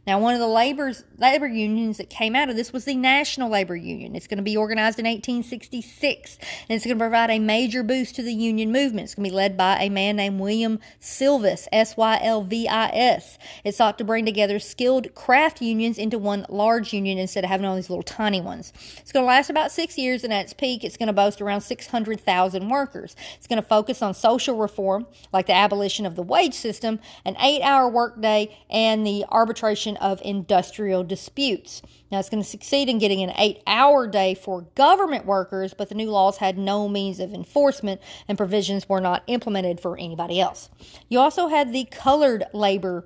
Now, one of the labor's, labor unions that came out of this was the National Labor Union. It's going to be organized in 1866, and it's going to provide a major boost to the union movement. It's going to be led by a man named William Sylvis, S Y L V I S. It sought to bring together skilled craft unions into one large union instead of having all these little tiny ones. It's going to last about six years, and at its peak, it's going to boast around 600,000 workers. It's going to focus on social reform, like the abolition of the wage system, an eight hour workday, and the arbitration of industrial disputes. Now, it's going to succeed in getting an eight hour day for government workers, but the new laws had no means of enforcement and provisions were not implemented for anybody else. You also had the colored labor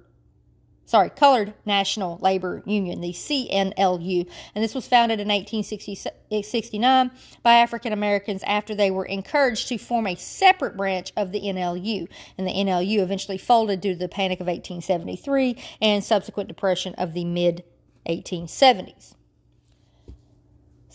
sorry, Colored National Labor Union, the CNLU, and this was founded in 1869 by African Americans after they were encouraged to form a separate branch of the NLU. And the NLU eventually folded due to the Panic of 1873 and subsequent depression of the mid 1870s.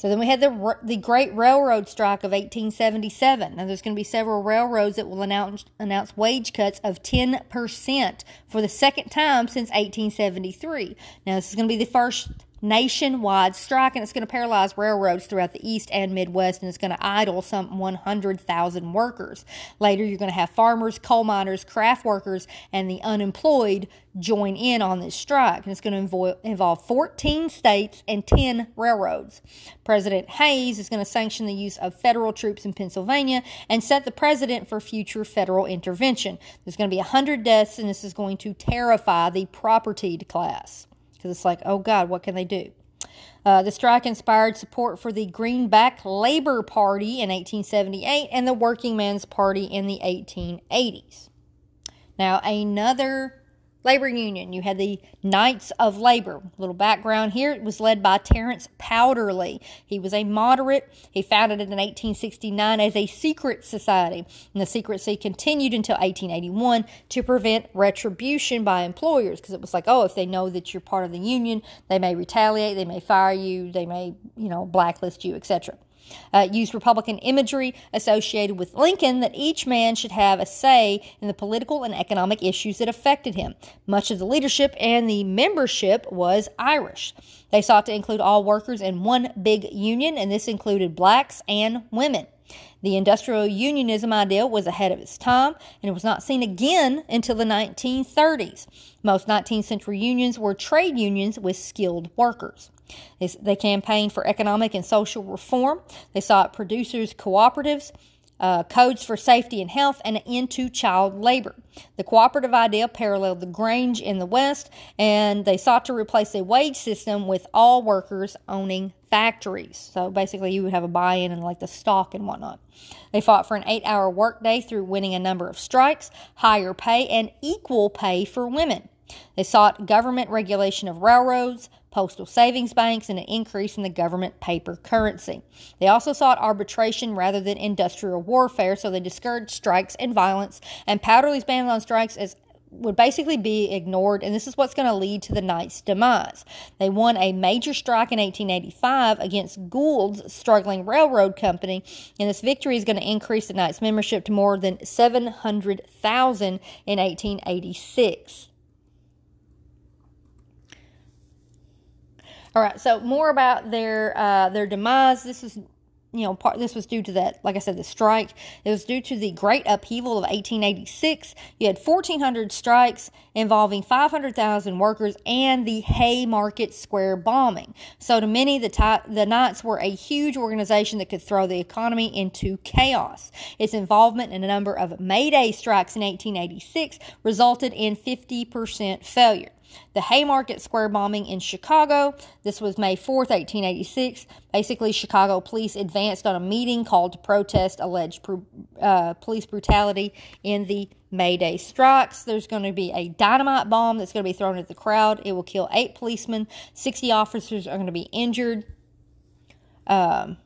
So then we had the the Great Railroad Strike of 1877. Now there's going to be several railroads that will announce announce wage cuts of 10% for the second time since 1873. Now this is going to be the first nationwide strike, and it's going to paralyze railroads throughout the East and Midwest, and it's going to idle some 100,000 workers. Later, you're going to have farmers, coal miners, craft workers, and the unemployed join in on this strike, and it's going to involve 14 states and 10 railroads. President Hayes is going to sanction the use of federal troops in Pennsylvania and set the precedent for future federal intervention. There's going to be 100 deaths, and this is going to terrify the propertied class because it's like, oh God, what can they do? Uh, the strike inspired support for the Greenback Labor Party in 1878 and the Working Men's Party in the 1880s. Now, another labor union. You had the Knights of Labor. Little background here. It was led by Terence Powderly. He was a moderate. He founded it in 1869 as a secret society. And the secrecy continued until 1881 to prevent retribution by employers because it was like, oh, if they know that you're part of the union, they may retaliate, they may fire you, they may, you know, blacklist you, etc uh, used Republican imagery associated with Lincoln that each man should have a say in the political and economic issues that affected him. Much of the leadership and the membership was Irish. They sought to include all workers in one big union, and this included blacks and women. The industrial unionism idea was ahead of its time, and it was not seen again until the 1930s. Most 19th century unions were trade unions with skilled workers. They, campaigned for economic and social reform. They sought producers' cooperatives, uh, codes for safety and health, and an end to child labor. The cooperative idea paralleled the Grange in the West, and they sought to replace a wage system with all workers owning factories. So basically, you would have a buy in and like the stock and whatnot. They fought for an eight hour workday through winning a number of strikes, higher pay, and equal pay for women. They sought government regulation of railroads, postal savings banks, and an increase in the government paper currency. They also sought arbitration rather than industrial warfare, so they discouraged strikes and violence. And Powderly's ban on strikes is would basically be ignored, and this is what's going to lead to the Knights' demise. They won a major strike in 1885 against Gould's struggling railroad company, and this victory is going to increase the Knights' membership to more than 700,000 in 1886. All right, so more about their uh, their demise. This is you know, part this was due to that, like I said, the strike. It was due to the Great Upheaval of 1886. You had 1,400 strikes involving 500,000 workers and the Haymarket Square bombing. So, to many, the, the Knights were a huge organization that could throw the economy into chaos. Its involvement in a number of May Day strikes in 1886 resulted in 50% failure. The Haymarket Square bombing in Chicago. This was May 4th, 1886. Basically, Chicago police advanced on a meeting called to protest alleged uh, police brutality in the May Day strikes. There's going to be a dynamite bomb that's going to be thrown at the crowd. It will kill eight policemen. 60 officers are going to be injured. Um,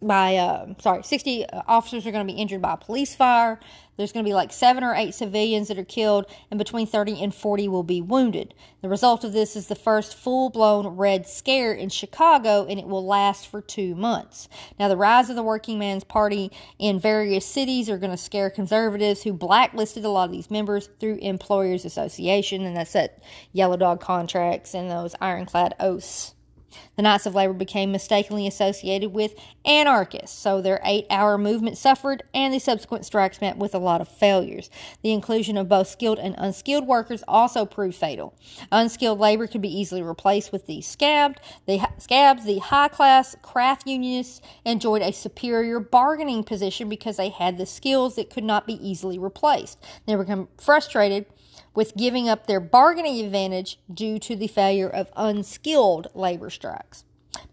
by uh, sorry 60 officers are going to be injured by police fire there's going to be like seven or eight civilians that are killed, and between 30 and 40 will be wounded. The result of this is the first full blown Red Scare in Chicago, and it will last for two months. Now, the rise of the Working Man's Party in various cities are going to scare conservatives who blacklisted a lot of these members through Employers Association, and that's that Yellow Dog contracts and those ironclad oaths. The Knights of Labor became mistakenly associated with anarchists, so their eight hour movement suffered, and the subsequent strikes met with a lot of failures. The inclusion of both skilled and unskilled workers also proved fatal. Unskilled labor could be easily replaced with the scabbed. The scabs, the high class craft unionists enjoyed a superior bargaining position because they had the skills that could not be easily replaced. They were frustrated with giving up their bargaining advantage due to the failure of unskilled labor strikes.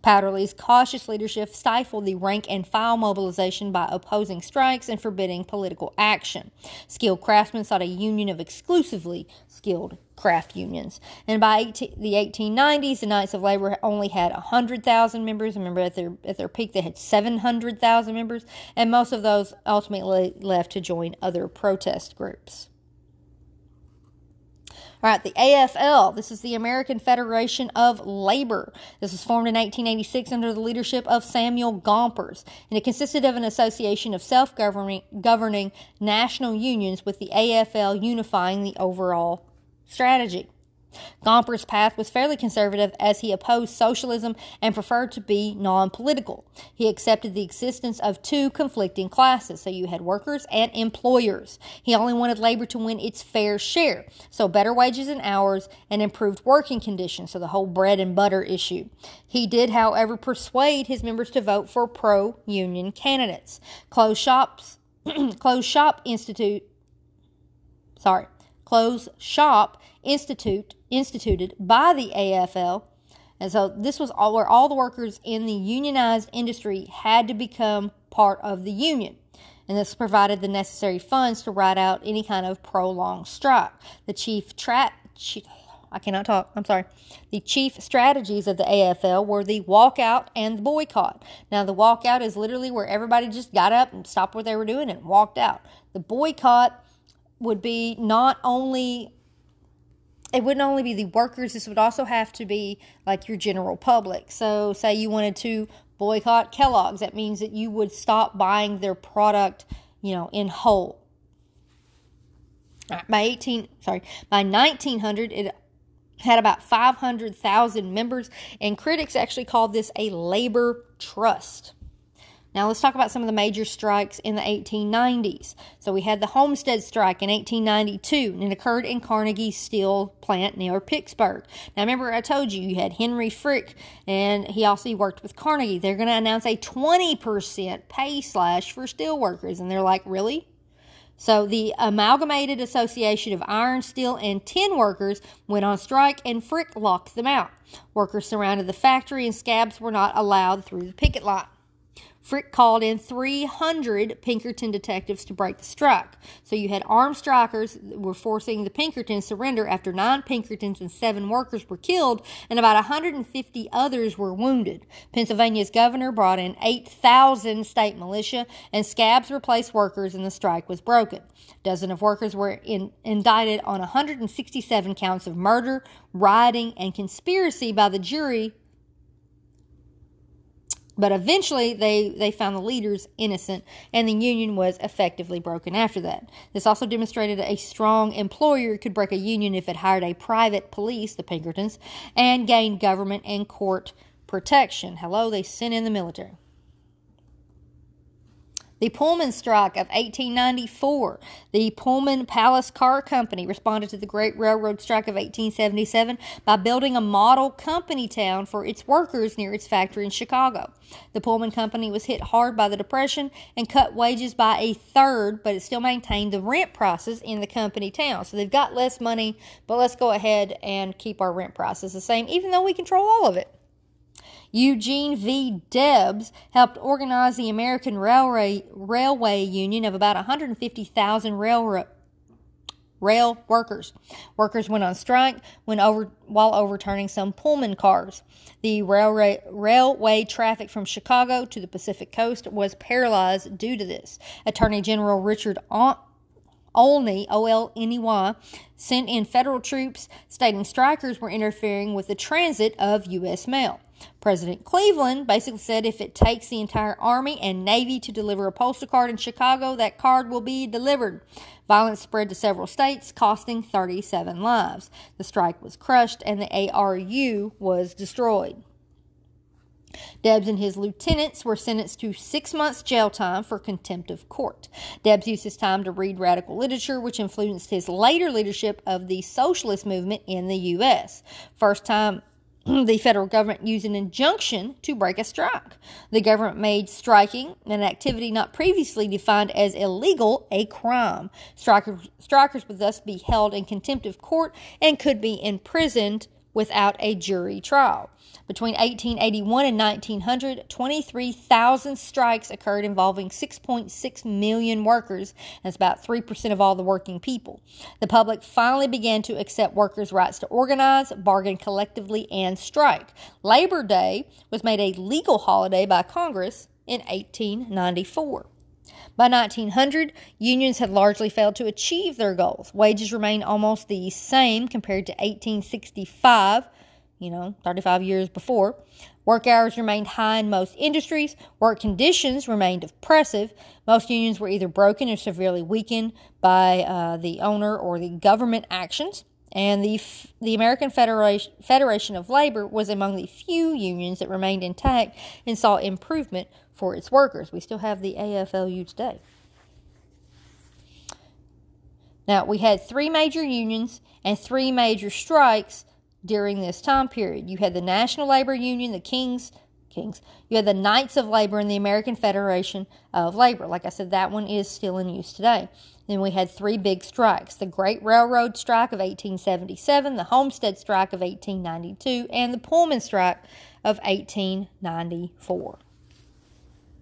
Powderly's cautious leadership stifled the rank and file mobilization by opposing strikes and forbidding political action. Skilled craftsmen sought a union of exclusively skilled craft unions. And by 18, the 1890s, the Knights of Labor only had 100,000 members. Remember, at their, at their peak, they had 700,000 members, and most of those ultimately left to join other protest groups. All right, the AFL, this is the American Federation of Labor. This was formed in 1886 under the leadership of Samuel Gompers, and it consisted of an association of self governing national unions with the AFL unifying the overall strategy. Gomper's path was fairly conservative as he opposed socialism and preferred to be non political. He accepted the existence of two conflicting classes, so you had workers and employers. He only wanted labor to win its fair share, so better wages and hours and improved working conditions, so the whole bread and butter issue. He did, however, persuade his members to vote for pro union candidates. Closed shops, closed shop institute, sorry, closed shop institute instituted by the AFL. And so this was all where all the workers in the unionized industry had to become part of the union. And this provided the necessary funds to ride out any kind of prolonged strike. The chief trap I cannot talk. I'm sorry. The chief strategies of the AFL were the walkout and the boycott. Now, the walkout is literally where everybody just got up and stopped what they were doing and walked out. The boycott would be not only it wouldn't only be the workers, this would also have to be like your general public. So, say you wanted to boycott Kellogg's, that means that you would stop buying their product, you know, in whole. By 18, sorry, by 1900, it had about 500,000 members, and critics actually called this a labor trust. Now let's talk about some of the major strikes in the 1890s. So we had the Homestead Strike in 1892, and it occurred in Carnegie Steel plant near Pittsburgh. Now remember I told you you had Henry Frick, and he also worked with Carnegie. They're going to announce a 20% pay slash for steel workers, and they're like, really? So the Amalgamated Association of Iron, Steel, and Tin Workers went on strike and Frick locked them out. Workers surrounded the factory and scabs were not allowed through the picket line. Frick called in 300 Pinkerton detectives to break the strike. So you had armed strikers that were forcing the Pinkertons to surrender after nine Pinkertons and seven workers were killed, and about 150 others were wounded. Pennsylvania's governor brought in 8,000 state militia, and scabs replaced workers, and the strike was broken. A dozen of workers were in, indicted on 167 counts of murder, rioting, and conspiracy by the jury but eventually, they, they found the leaders innocent, and the union was effectively broken after that. This also demonstrated a strong employer could break a union if it hired a private police, the Pinkertons, and gained government and court protection. Hello, they sent in the military. The Pullman strike of 1894. The Pullman Palace Car Company responded to the Great Railroad Strike of 1877 by building a model company town for its workers near its factory in Chicago. The Pullman Company was hit hard by the Depression and cut wages by a third, but it still maintained the rent prices in the company town. So they've got less money, but let's go ahead and keep our rent prices the same, even though we control all of it. Eugene V. Debs helped organize the American Railway, Railway Union of about 150,000 railroad rail workers. Workers went on strike when over, while overturning some Pullman cars. The railway, railway traffic from Chicago to the Pacific coast was paralyzed due to this. Attorney General Richard Olney, O L N E Y, sent in federal troops, stating strikers were interfering with the transit of U.S. mail. President Cleveland basically said if it takes the entire Army and Navy to deliver a postal card in Chicago, that card will be delivered. Violence spread to several states, costing 37 lives. The strike was crushed and the ARU was destroyed. Debs and his lieutenants were sentenced to six months jail time for contempt of court. Debs used his time to read radical literature, which influenced his later leadership of the socialist movement in the U.S. First time the federal government used an injunction to break a strike. The government made striking, an activity not previously defined as illegal, a crime. Strikers, strikers would thus be held in contempt of court and could be imprisoned without a jury trial. Between 1881 and 1900, 23,000 strikes occurred involving 6.6 million workers. That's about 3% of all the working people. The public finally began to accept workers' rights to organize, bargain collectively, and strike. Labor Day was made a legal holiday by Congress in 1894. By 1900, unions had largely failed to achieve their goals. Wages remained almost the same compared to 1865 you know, 35 years before. Work hours remained high in most industries. Work conditions remained oppressive. Most unions were either broken or severely weakened by uh, the owner or the government actions. And the, the American Federation, Federation of Labor was among the few unions that remained intact and saw improvement for its workers. We still have the AFLU today. Now, we had three major unions and three major strikes during this time period. You had the National Labor Union, the Kings, Kings. You had the Knights of Labor and the American Federation of Labor. Like I said, that one is still in use today. Then we had three big strikes the Great Railroad Strike of 1877, the Homestead Strike of 1892, and the Pullman Strike of 1894.